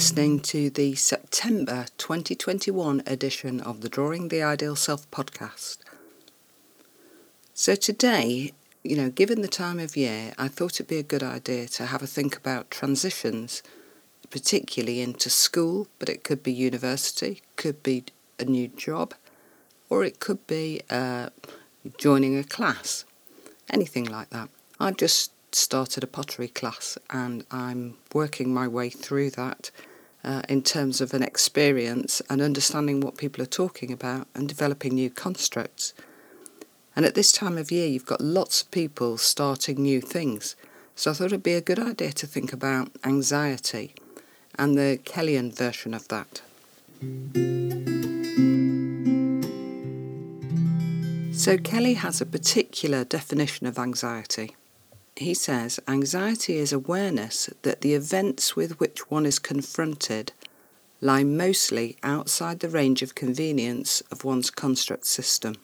listening to the September 2021 edition of the Drawing the Ideal Self podcast. So, today, you know, given the time of year, I thought it'd be a good idea to have a think about transitions, particularly into school, but it could be university, could be a new job, or it could be uh, joining a class, anything like that. I've just started a pottery class and I'm working my way through that uh, in terms of an experience and understanding what people are talking about and developing new constructs. And at this time of year, you've got lots of people starting new things. So I thought it'd be a good idea to think about anxiety and the Kellyan version of that. So Kelly has a particular definition of anxiety he says anxiety is awareness that the events with which one is confronted lie mostly outside the range of convenience of one's construct system.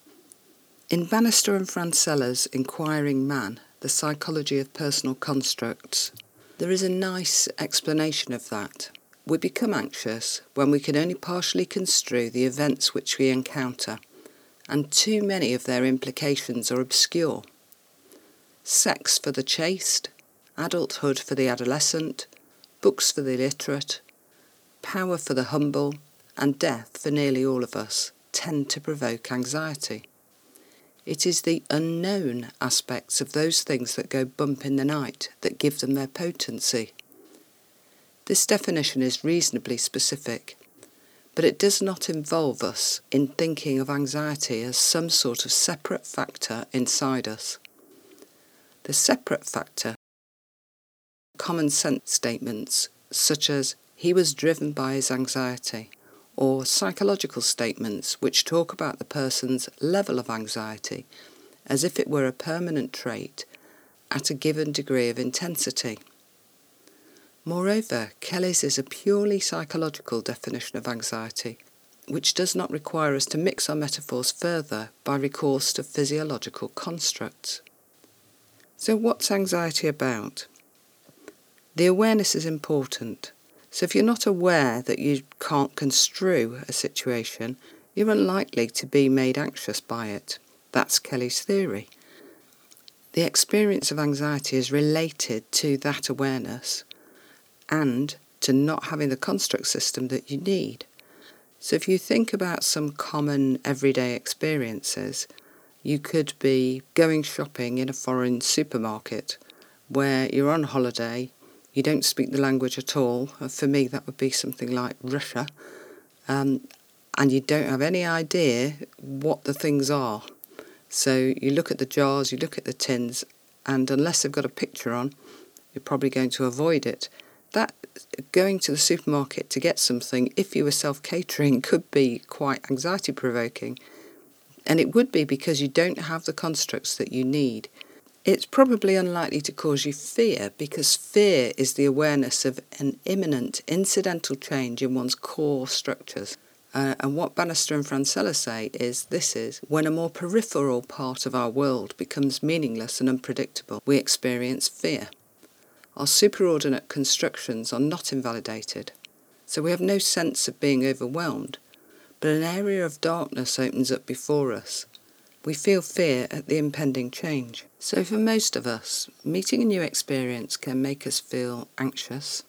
In Bannister and Fransella's Inquiring Man, The Psychology of Personal Constructs, there is a nice explanation of that. We become anxious when we can only partially construe the events which we encounter, and too many of their implications are obscure sex for the chaste, adulthood for the adolescent, books for the illiterate, power for the humble, and death for nearly all of us tend to provoke anxiety. It is the unknown aspects of those things that go bump in the night that give them their potency. This definition is reasonably specific, but it does not involve us in thinking of anxiety as some sort of separate factor inside us. The separate factor, common sense statements such as he was driven by his anxiety, or psychological statements which talk about the person's level of anxiety as if it were a permanent trait at a given degree of intensity. Moreover, Kelly's is a purely psychological definition of anxiety, which does not require us to mix our metaphors further by recourse to physiological constructs. So, what's anxiety about? The awareness is important. So, if you're not aware that you can't construe a situation, you're unlikely to be made anxious by it. That's Kelly's theory. The experience of anxiety is related to that awareness and to not having the construct system that you need. So, if you think about some common everyday experiences, you could be going shopping in a foreign supermarket where you're on holiday, you don't speak the language at all. For me, that would be something like Russia, um, and you don't have any idea what the things are. So you look at the jars, you look at the tins, and unless they've got a picture on, you're probably going to avoid it. That going to the supermarket to get something, if you were self catering, could be quite anxiety provoking and it would be because you don't have the constructs that you need. It's probably unlikely to cause you fear because fear is the awareness of an imminent incidental change in one's core structures. Uh, and what Bannister and Fransella say is this is when a more peripheral part of our world becomes meaningless and unpredictable, we experience fear. Our superordinate constructions are not invalidated, so we have no sense of being overwhelmed but an area of darkness opens up before us. We feel fear at the impending change. So, for most of us, meeting a new experience can make us feel anxious,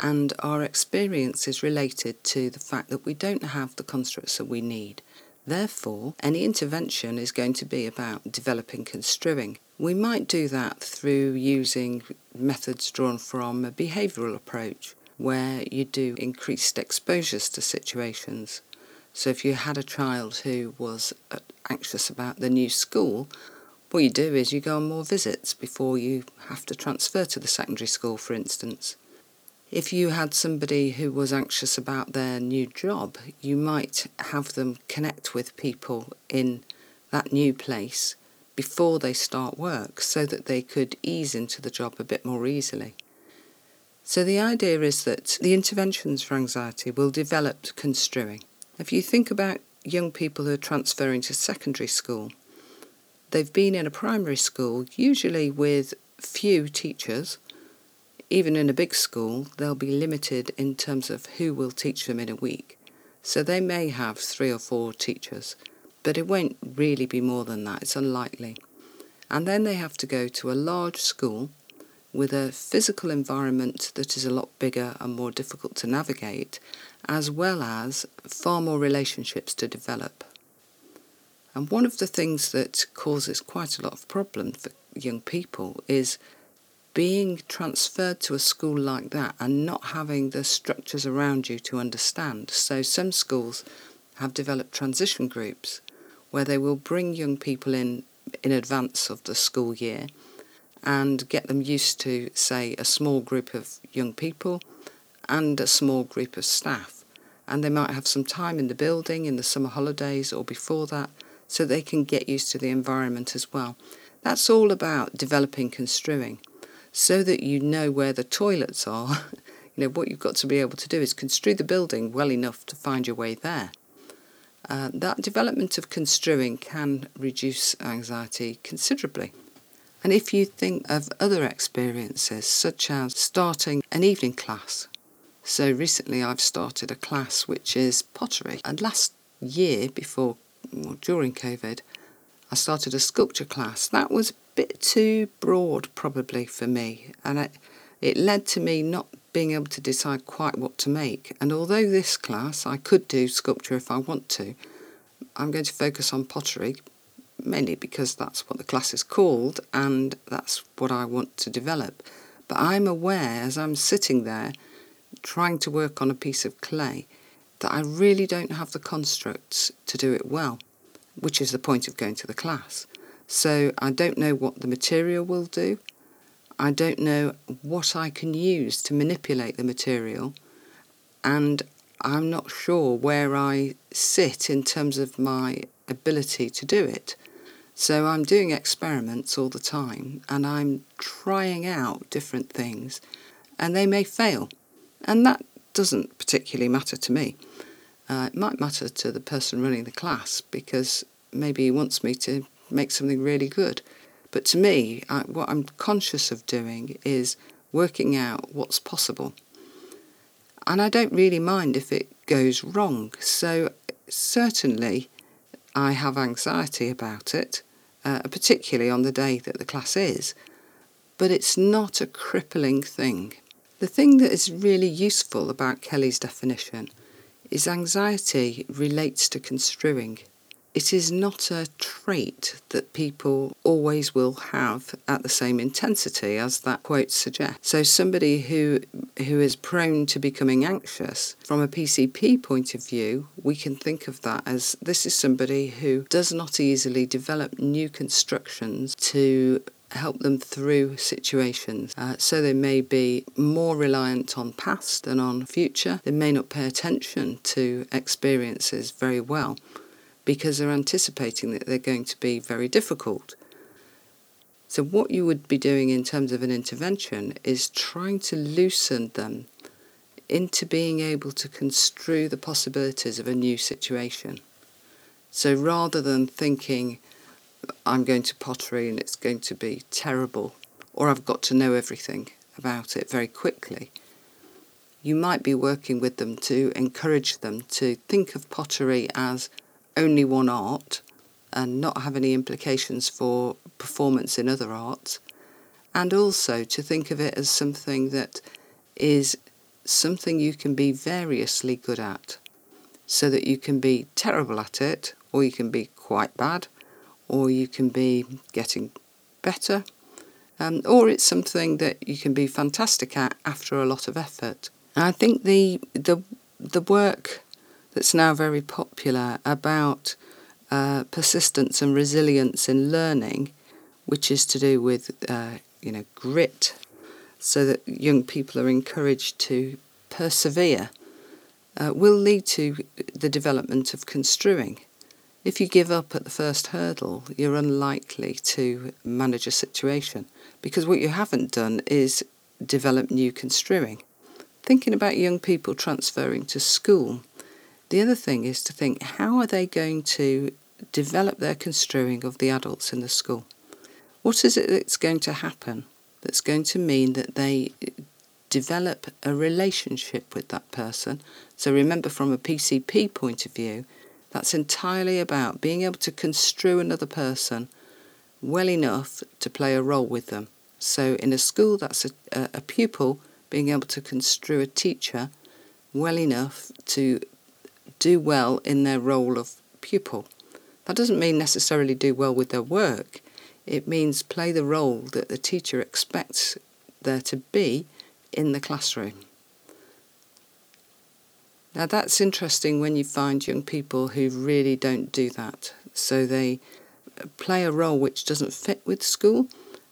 and our experience is related to the fact that we don't have the constructs that we need. Therefore, any intervention is going to be about developing construing. We might do that through using methods drawn from a behavioural approach where you do increased exposures to situations. So if you had a child who was uh, anxious about the new school, what you do is you go on more visits before you have to transfer to the secondary school, for instance. If you had somebody who was anxious about their new job, you might have them connect with people in that new place before they start work so that they could ease into the job a bit more easily. So the idea is that the interventions for anxiety will develop construing. If you think about young people who are transferring to secondary school, they've been in a primary school, usually with few teachers, even in a big school, they'll be limited in terms of who will teach them in a week. So they may have three or four teachers, but it won't really be more than that. It's unlikely. And then they have to go to a large school with a physical environment that is a lot bigger and more difficult to navigate, as well as far more relationships to develop. And one of the things that causes quite a lot of problem for young people is being transferred to a school like that and not having the structures around you to understand. So some schools have developed transition groups where they will bring young people in in advance of the school year and get them used to, say, a small group of young people and a small group of staff. And they might have some time in the building in the summer holidays or before that so they can get used to the environment as well. That's all about developing construing so that you know where the toilets are. you know, what you've got to be able to do is construe the building well enough to find your way there. Uh, that development of construing can reduce anxiety considerably. And if you think of other experiences, such as starting an evening class, so recently I've started a class which is pottery, and last year, before well, during COVID, I started a sculpture class. That was a bit too broad, probably for me, and it, it led to me not being able to decide quite what to make. And although this class I could do sculpture if I want to, I'm going to focus on pottery mainly because that's what the class is called and that's what I want to develop. But I'm aware as I'm sitting there trying to work on a piece of clay that I really don't have the constructs to do it well, which is the point of going to the class. So I don't know what the material will do. I don't know what I can use to manipulate the material. And I'm not sure where I sit in terms of my ability to do it. So I'm doing experiments all the time and I'm trying out different things and they may fail. And that doesn't particularly matter to me. Uh, it might matter to the person running the class because maybe he wants me to make something really good. But to me, I, what I'm conscious of doing is working out what's possible. And I don't really mind if it goes wrong. So certainly I have anxiety about it, uh, particularly on the day that the class is, but it's not a crippling thing. The thing that is really useful about Kelly's definition is anxiety relates to construing. It is not a trait that people always will have at the same intensity as that quote suggests. So somebody who who is prone to becoming anxious from a PCP point of view, we can think of that as this is somebody who does not easily develop new constructions to help them through situations. Uh, so they may be more reliant on past than on future. They may not pay attention to experiences very well because they're anticipating that they're going to be very difficult. So, what you would be doing in terms of an intervention is trying to loosen them into being able to construe the possibilities of a new situation. So, rather than thinking, I'm going to pottery and it's going to be terrible, or I've got to know everything about it very quickly, you might be working with them to encourage them to think of pottery as only one art and not have any implications for performance in other arts, and also to think of it as something that is something you can be variously good at, so that you can be terrible at it, or you can be quite bad, or you can be getting better, um, or it's something that you can be fantastic at after a lot of effort. And I think the the the work that's now very popular about uh, persistence and resilience in learning, which is to do with uh, you know grit, so that young people are encouraged to persevere, uh, will lead to the development of construing. If you give up at the first hurdle, you're unlikely to manage a situation because what you haven't done is develop new construing. Thinking about young people transferring to school, the other thing is to think how are they going to develop their construing of the adults in the school? What is it that's going to happen that's going to mean that they eh, develop a relationship with that person. So remember, from a PCP point of view, that's entirely about being able to construe another person well enough to play a role with them. So in a school, that's a, a, a pupil being able to construe a teacher well enough to do well in their role of pupil. That doesn't mean necessarily do well with their work. It means play the role that the teacher expects there to be in the classroom. Now that's interesting when you find young people who really don't do that. So they play a role which doesn't fit with school.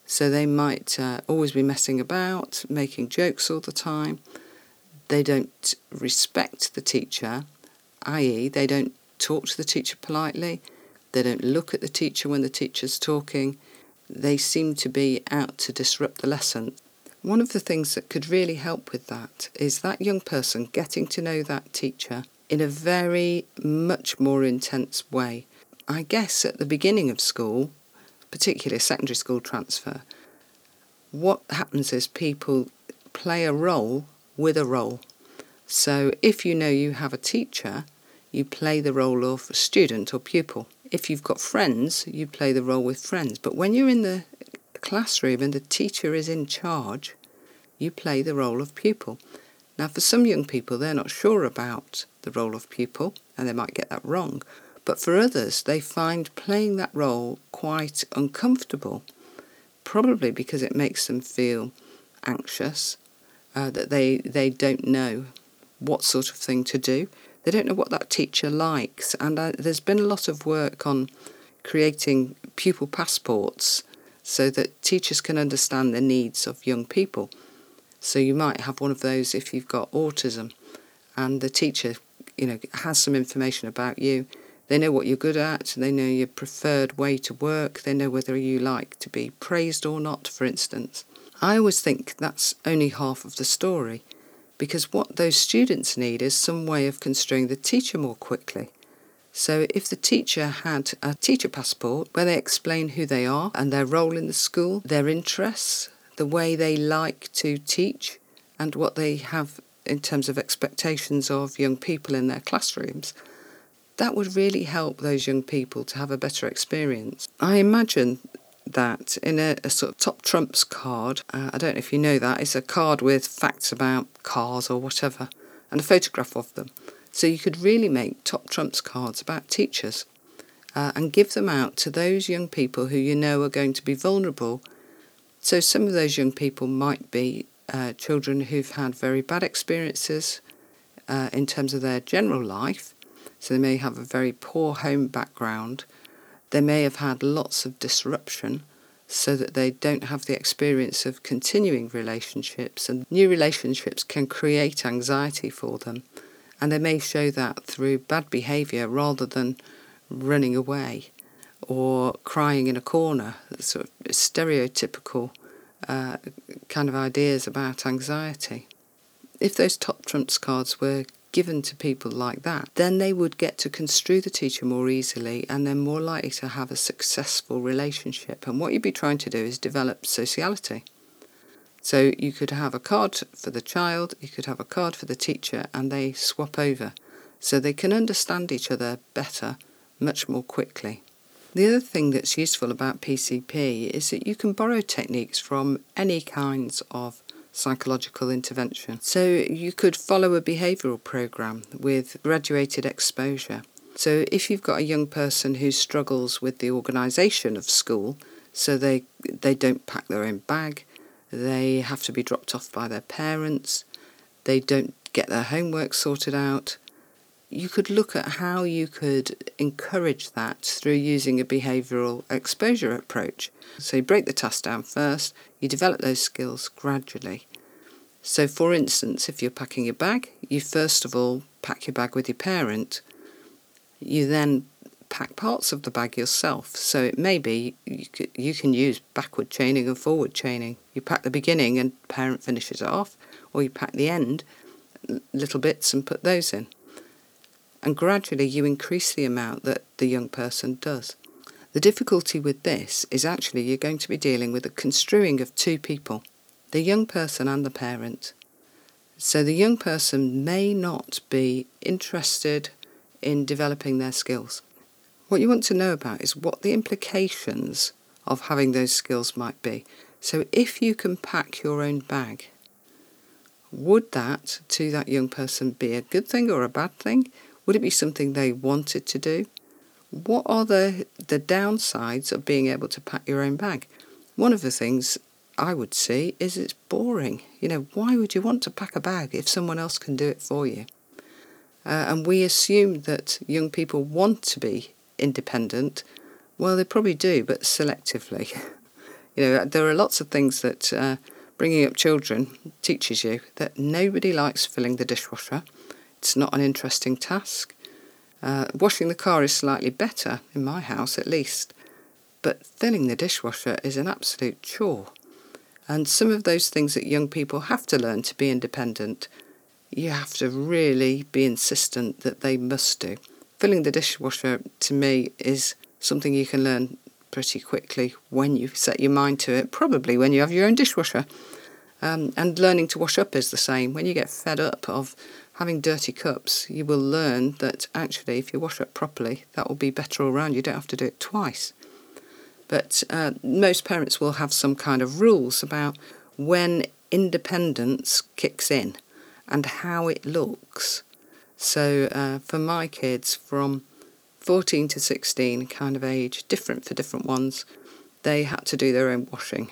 So they might uh, always be messing about, making jokes all the time. They don't respect the teacher, i.e., they don't talk to the teacher politely. They don't look at the teacher when the teacher's talking. They seem to be out to disrupt the lesson. One of the things that could really help with that is that young person getting to know that teacher in a very much more intense way. I guess at the beginning of school, particularly secondary school transfer, what happens is people play a role with a role. So if you know you have a teacher, you play the role of student or pupil. If you've got friends, you play the role with friends. But when you're in the classroom and the teacher is in charge, you play the role of pupil. Now, for some young people, they're not sure about the role of pupil and they might get that wrong. But for others, they find playing that role quite uncomfortable, probably because it makes them feel anxious, uh, that they, they don't know what sort of thing to do. They don't know what that teacher likes. And uh, there's been a lot of work on creating pupil passports so that teachers can understand the needs of young people. So you might have one of those if you've got autism and the teacher, you know, has some information about you. They know what you're good at, they know your preferred way to work, they know whether you like to be praised or not, for instance. I always think that's only half of the story because what those students need is some way of construing the teacher more quickly. So, if the teacher had a teacher passport where they explain who they are and their role in the school, their interests, the way they like to teach, and what they have in terms of expectations of young people in their classrooms, that would really help those young people to have a better experience. I imagine that in a, a, sort of top trumps card. Uh, I don't know if you know that. It's a card with facts about cars or whatever and a photograph of them. So you could really make top trumps cards about teachers uh, and give them out to those young people who you know are going to be vulnerable. So some of those young people might be uh, children who've had very bad experiences uh, in terms of their general life. So they may have a very poor home background they may have had lots of disruption so that they don't have the experience of continuing relationships, and new relationships can create anxiety for them. And they may show that through bad behaviour rather than running away or crying in a corner, sort of stereotypical uh, kind of ideas about anxiety. If those top trumps cards were given to people like that, then they would get to construe the teacher more easily and they're more likely to have a successful relationship. And what you'd be trying to do is develop sociality. So you could have a card for the child, you could have a card for the teacher, and they swap over. So they can understand each other better much more quickly. The other thing that's useful about PCP is that you can borrow techniques from any kinds of psychological intervention. So you could follow a behavioural program with graduated exposure. So if you've got a young person who struggles with the organisation of school, so they they don't pack their own bag, they have to be dropped off by their parents, they don't get their homework sorted out, you could look at how you could encourage that through using a behavioural exposure approach. So you break the task down first, you develop those skills gradually. So, for instance, if you're packing your bag, you first of all pack your bag with your parent. You then pack parts of the bag yourself. So it may be you, could, you can use backward chaining and forward chaining. You pack the beginning and parent finishes it off, or you pack the end, little bits, and put those in and gradually you increase the amount that the young person does. The difficulty with this is actually you're going to be dealing with the construing of two people, the young person and the parent. So the young person may not be interested in developing their skills. What you want to know about is what the implications of having those skills might be. So if you can pack your own bag, would that to that young person be a good thing or a bad thing? Would it be something they wanted to do? What are the, the downsides of being able to pack your own bag? One of the things I would see is it's boring. You know, why would you want to pack a bag if someone else can do it for you? Uh, and we assume that young people want to be independent. Well, they probably do, but selectively. you know, there are lots of things that uh, bringing up children teaches you that nobody likes filling the dishwasher. It's not an interesting task. Uh, washing the car is slightly better, in my house at least, but filling the dishwasher is an absolute chore. And some of those things that young people have to learn to be independent, you have to really be insistent that they must do. Filling the dishwasher, to me, is something you can learn pretty quickly when you set your mind to it, probably when you have your own dishwasher. Um, and learning to wash up is the same. When you get fed up of having dirty cups, you will learn that actually, if you wash it properly, that will be better all round. You don't have to do it twice. But uh, most parents will have some kind of rules about when independence kicks in and how it looks. So uh, for my kids, from 14 to 16 kind of age, different for different ones, they had to do their own washing.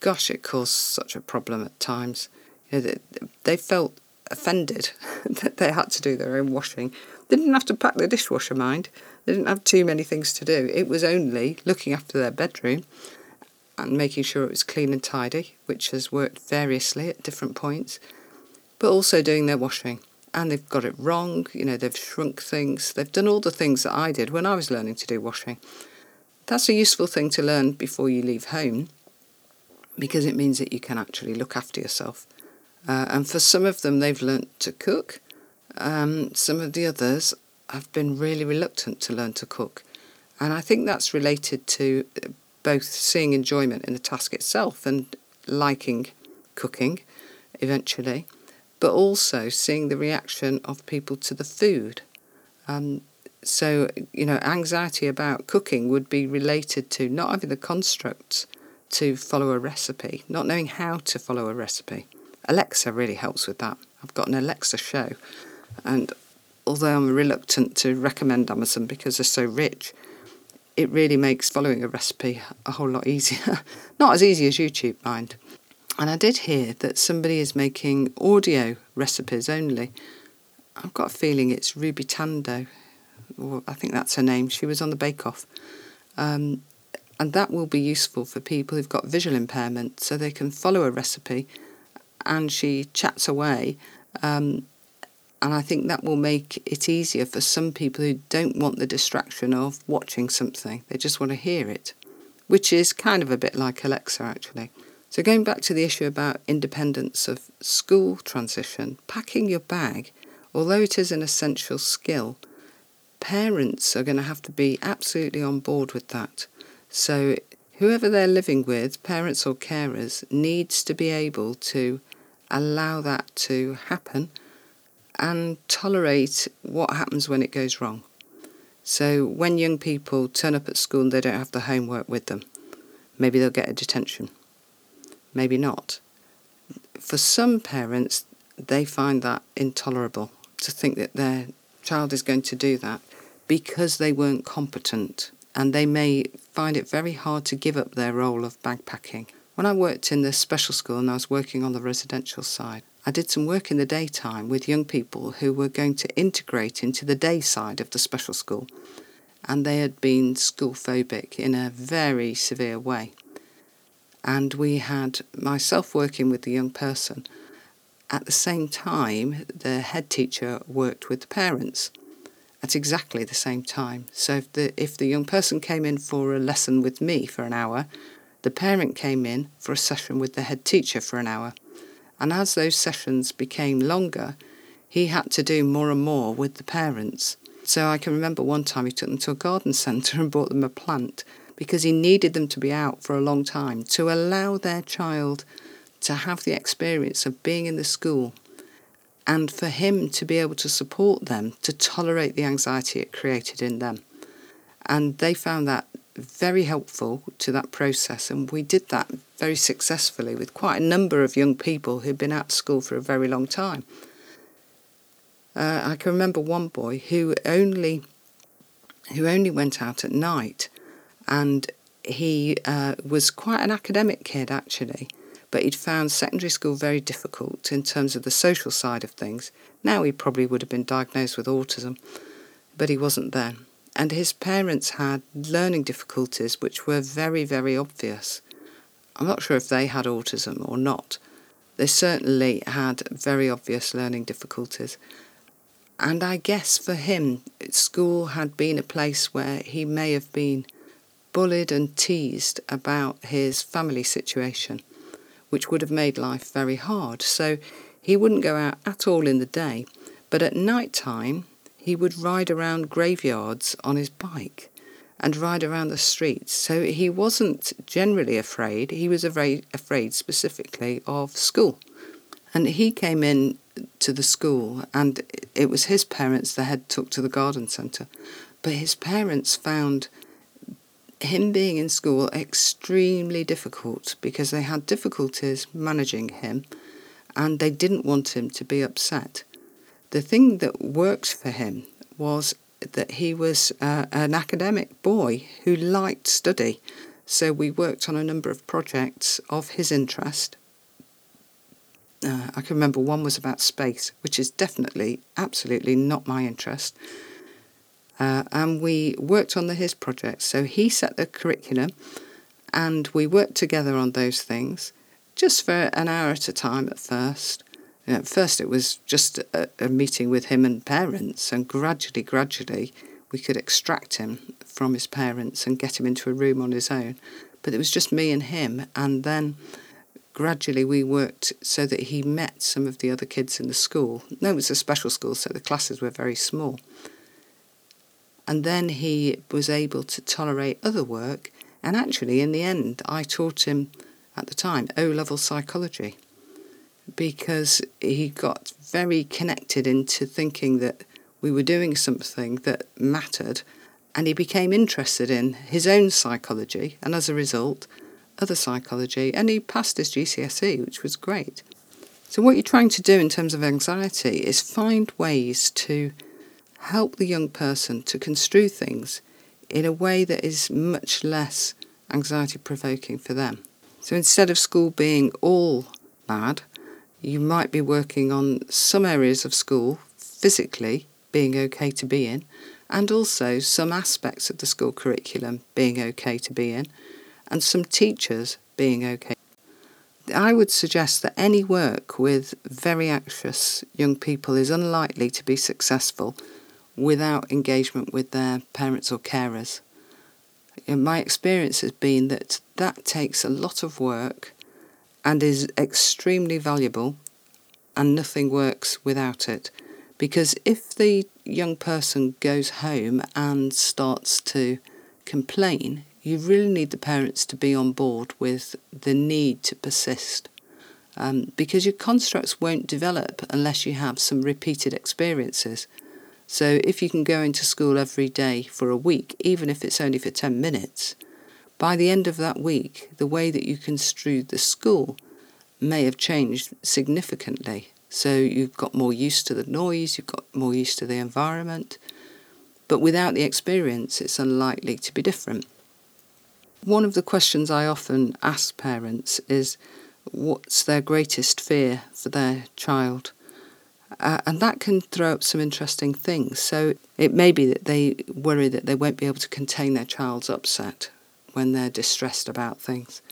Gosh, it caused such a problem at times. You know, they, they felt offended that they had to do their own washing. They didn't have to pack the dishwasher, mind. They didn't have too many things to do. It was only looking after their bedroom and making sure it was clean and tidy, which has worked variously at different points, but also doing their washing and they've got it wrong. You know, they've shrunk things. They've done all the things that I did when I was learning to do washing. That's a useful thing to learn before you leave home because it means that you can actually look after yourself. Uh, and for some of them, they've learnt to cook. Um, some of the others have been really reluctant to learn to cook. And I think that's related to both seeing enjoyment in the task itself and liking cooking eventually but also seeing the reaction of people to the food. Um, so, you know, anxiety about cooking would be related to not having the constructs to follow a recipe, not knowing how to follow a recipe. Alexa really helps with that. I've got an Alexa show, and although I'm reluctant to recommend Amazon because they're so rich, it really makes following a recipe a whole lot easier. not as easy as YouTube, mind. And I did hear that somebody is making audio recipes only. I've got a feeling it's Ruby Tandoh, or I think that's her name. She was on the Bake Off. Um, and that will be useful for people who've got visual impairment so they can follow a recipe and she chats away. Um, and I think that will make it easier for some people who don't want the distraction of watching something. They just want to hear it, which is kind of a bit like Alexa actually. So, going back to the issue about independence of school transition, packing your bag, although it is an essential skill, parents are going to have to be absolutely on board with that. So, whoever they're living with, parents or carers, needs to be able to allow that to happen and tolerate what happens when it goes wrong. So, when young people turn up at school and they don't have the homework with them, maybe they'll get a detention maybe not. For some parents, they find that intolerable to think that their child is going to do that because they weren't competent and they may find it very hard to give up their role of bagpacking. When I worked in the special school and I was working on the residential side, I did some work in the daytime with young people who were going to integrate into the day side of the special school, and they had been school phobic in a very severe way and we had myself working with the young person. At the same time, the head teacher worked with the parents at exactly the same time. So if the if the young person came in for a lesson with me for an hour, the parent came in for a session with the head teacher for an hour. And as those sessions became longer, he had to do more and more with the parents. So I can remember one time he took them to a garden centre and bought them a plant because he needed them to be out for a long time to allow their child to have the experience of being in the school and for him to be able to support them to tolerate the anxiety it created in them. And they found that very helpful to that process, and we did that very successfully with quite a number of young people who'd been out of school for a very long time. Uh, I can remember one boy who only who only went out at night, and he uh, was quite an academic kid actually, but he'd found secondary school very difficult in terms of the social side of things. Now he probably would have been diagnosed with autism, but he wasn't then. And his parents had learning difficulties which were very, very obvious. I'm not sure if they had autism or not. They certainly had very obvious learning difficulties. And I guess for him, school had been a place where he may have been bullied and teased about his family situation, which would have made life very hard. So he wouldn't go out at all in the day, but at night time he would ride around graveyards on his bike and ride around the streets. So he wasn't generally afraid, he was afraid, specifically of school. And he came in to the school, and it was his parents that had took to the garden centre. But his parents found him being in school extremely difficult because they had difficulties managing him and they didn't want him to be upset. The thing that worked for him was that he was uh, an academic boy who liked study. So we worked on a number of projects of his interest uh, I can remember one was about space, which is definitely, absolutely not my interest. Uh, and we worked on the his project. So he set the curriculum, and we worked together on those things, just for an hour at a time at first. At first, it was just a, a meeting with him and parents, and gradually, gradually, we could extract him from his parents and get him into a room on his own. But it was just me and him, and then gradually we worked so that he met some of the other kids in the school. No, it was a special school, so the classes were very small. And then he was able to tolerate other work, and actually, in the end, I taught him at the time O level psychology because he got very connected into thinking that we were doing something that mattered, and he became interested in his own psychology, and as a result, other psychology, and he passed his GCSE, which was great. So, what you're trying to do in terms of anxiety is find ways to help the young person to construe things in a way that is much less anxiety provoking for them. So, instead of school being all bad, you might be working on some areas of school physically being okay to be in, and also some aspects of the school curriculum being okay to be in and some teachers being okay. I would suggest that any work with very anxious young people is unlikely to be successful without engagement with their parents or carers. In my experience has been that that takes a lot of work and is extremely valuable, and nothing works without it. Because if the young person goes home and starts to complain, you really need the parents to be on board with the need to persist. Um, because your constructs won't develop unless you have some repeated experiences. So, if you can go into school every day for a week, even if it's only for 10 minutes, by the end of that week, the way that you construe the school may have changed significantly. So, you've got more used to the noise, you've got more used to the environment, but without the experience, it's unlikely to be different. One of the questions I often ask parents is what's their greatest fear for their child? Uh, and that can throw up some interesting things. So it may be that they worry that they won't be able to contain their child's upset when they're distressed about things.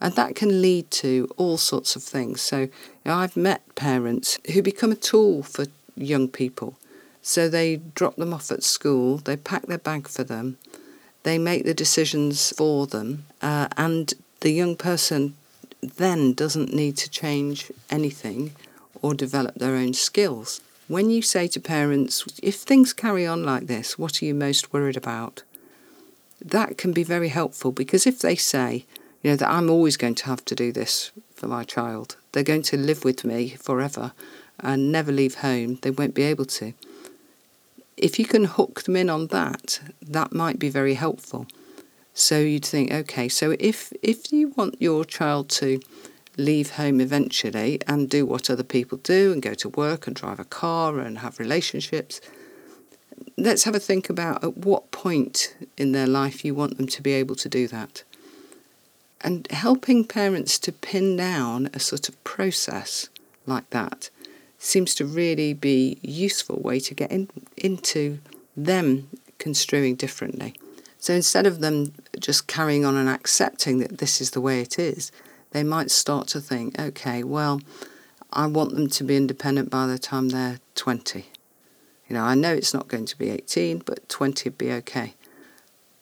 And that can lead to all sorts of things. So you know, I've met parents who become a tool for young people. So they drop them off at school, they pack their bag for them, they make the decisions for them, uh, and the young person then doesn't need to change anything or develop their own skills. When you say to parents, if things carry on like this, what are you most worried about? That can be very helpful because if they say, you know, that I'm always going to have to do this for my child. They're going to live with me forever and never leave home. They won't be able to. If you can hook them in on that, that might be very helpful. So you'd think, okay, so if if you want your child to leave home eventually and do what other people do and go to work and drive a car and have relationships, let's have a think about at what point in their life you want them to be able to do that. And helping parents to pin down a sort of process like that seems to really be a useful way to get in, into them construing differently. So instead of them just carrying on and accepting that this is the way it is, they might start to think, okay, well, I want them to be independent by the time they're 20. You know, I know it's not going to be 18, but 20 would be okay.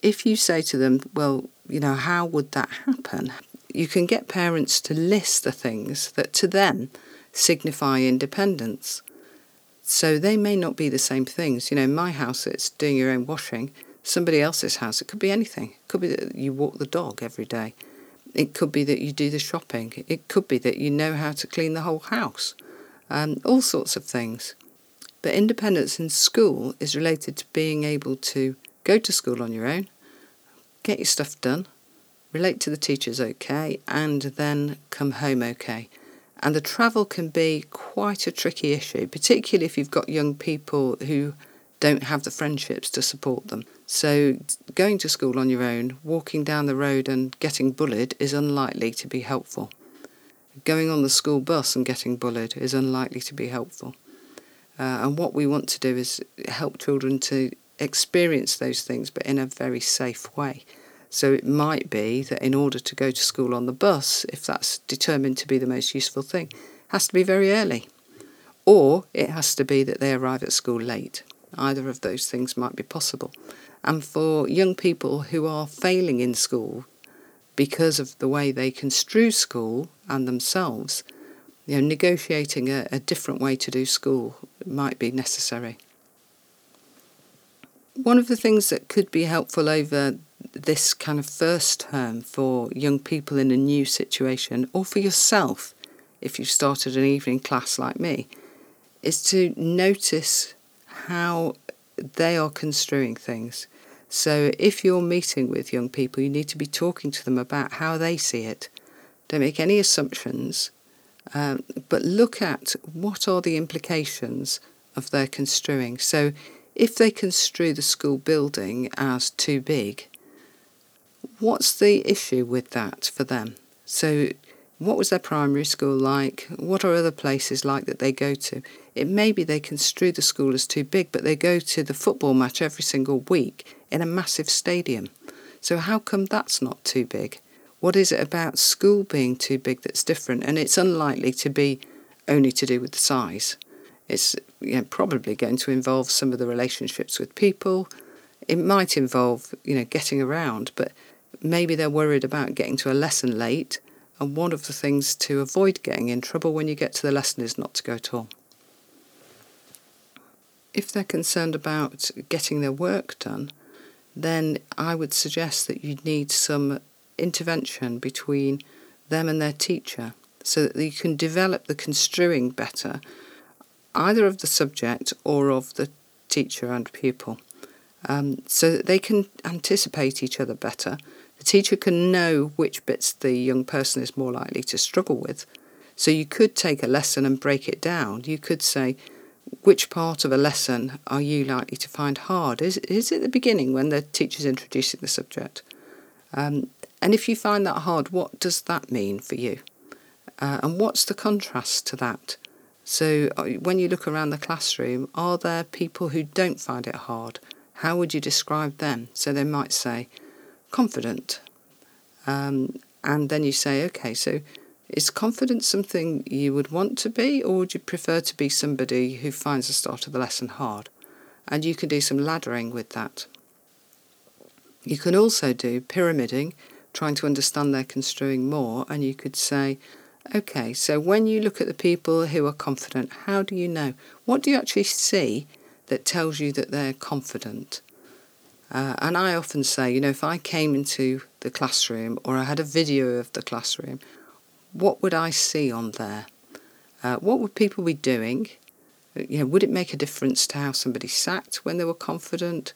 If you say to them, well, you know, how would that happen? You can get parents to list the things that to them signify independence. So they may not be the same things. You know, in my house, it's doing your own washing. Somebody else's house, it could be anything. It could be that you walk the dog every day. It could be that you do the shopping. It could be that you know how to clean the whole house. Um, all sorts of things. But independence in school is related to being able to go to school on your own, get your stuff done, relate to the teachers okay, and then come home okay. And the travel can be quite a tricky issue, particularly if you've got young people who don't have the friendships to support them. So, going to school on your own, walking down the road and getting bullied is unlikely to be helpful. Going on the school bus and getting bullied is unlikely to be helpful. Uh, and what we want to do is help children to experience those things, but in a very safe way. So it might be that in order to go to school on the bus, if that's determined to be the most useful thing, has to be very early. Or it has to be that they arrive at school late. Either of those things might be possible. And for young people who are failing in school because of the way they construe school and themselves, you know, negotiating a, a different way to do school might be necessary. One of the things that could be helpful over this kind of first term for young people in a new situation, or for yourself if you've started an evening class like me, is to notice how they are construing things. So if you're meeting with young people, you need to be talking to them about how they see it. Don't make any assumptions um, but look at what are the implications of their construing. So, if they construe the school building as too big, what's the issue with that for them? So, what was their primary school like? What are other places like that they go to? It may be they construe the school as too big, but they go to the football match every single week in a massive stadium. So, how come that's not too big? What is it about school being too big that's different? And it's unlikely to be only to do with the size. It's you know, probably going to involve some of the relationships with people. It might involve, you know, getting around, but maybe they're worried about getting to a lesson late. And one of the things to avoid getting in trouble when you get to the lesson is not to go at all. If they're concerned about getting their work done, then I would suggest that you need some intervention between them and their teacher so that you can develop the construing better, either of the subject or of the teacher and pupil, um, so that they can anticipate each other better. The teacher can know which bits the young person is more likely to struggle with. So you could take a lesson and break it down. You could say, which part of a lesson are you likely to find hard? Is, is it the beginning when the teacher's introducing the subject? Um, and if you find that hard, what does that mean for you? Uh, and what's the contrast to that? So, uh, when you look around the classroom, are there people who don't find it hard? How would you describe them? So, they might say, confident. Um, and then you say, okay, so is confidence something you would want to be, or would you prefer to be somebody who finds the start of the lesson hard? And you can do some laddering with that. You can also do pyramiding, trying to understand their construing more, and you could say, okay, so when you look at the people who are confident, how do you know? What do you actually see that tells you that they're confident? Uh, and I often say, you know, if I came into the classroom or I had a video of the classroom, what would I see on there? Uh, what would people be doing? You know, would it make a difference to how somebody sat when they were confident?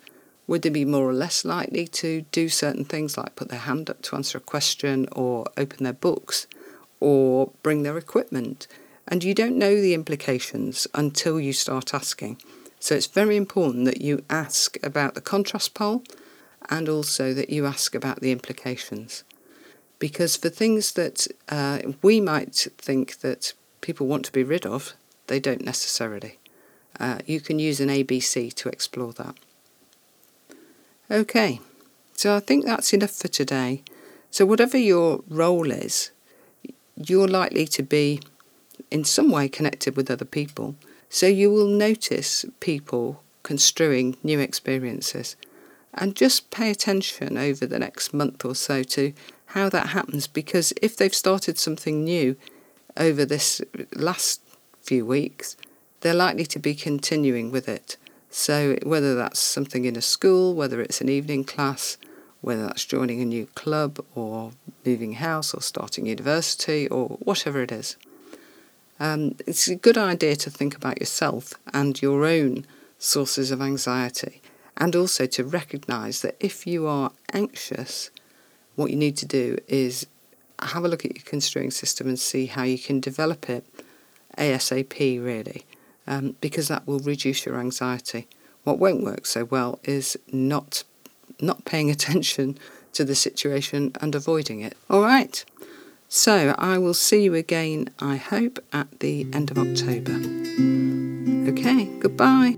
Would they be more or less likely to do certain things like put their hand up to answer a question or open their books or bring their equipment? And you don't know the implications until you start asking. So it's very important that you ask about the contrast pole and also that you ask about the implications. Because for things that uh, we might think that people want to be rid of, they don't necessarily. Uh, you can use an ABC to explore that. Okay, so I think that's enough for today. So, whatever your role is, you're likely to be in some way connected with other people. So, you will notice people construing new experiences. And just pay attention over the next month or so to how that happens because if they've started something new over this last few weeks, they're likely to be continuing with it. So, whether that's something in a school, whether it's an evening class, whether that's joining a new club or moving house or starting university or whatever it is, um, it's a good idea to think about yourself and your own sources of anxiety, and also to recognize that if you are anxious, what you need to do is have a look at your construing system and see how you can develop it ASAP, really um, because that will reduce your anxiety. What won't work so well is not not paying attention to the situation and avoiding it. All right. So I will see you again, I hope, at the end of October. Okay, goodbye.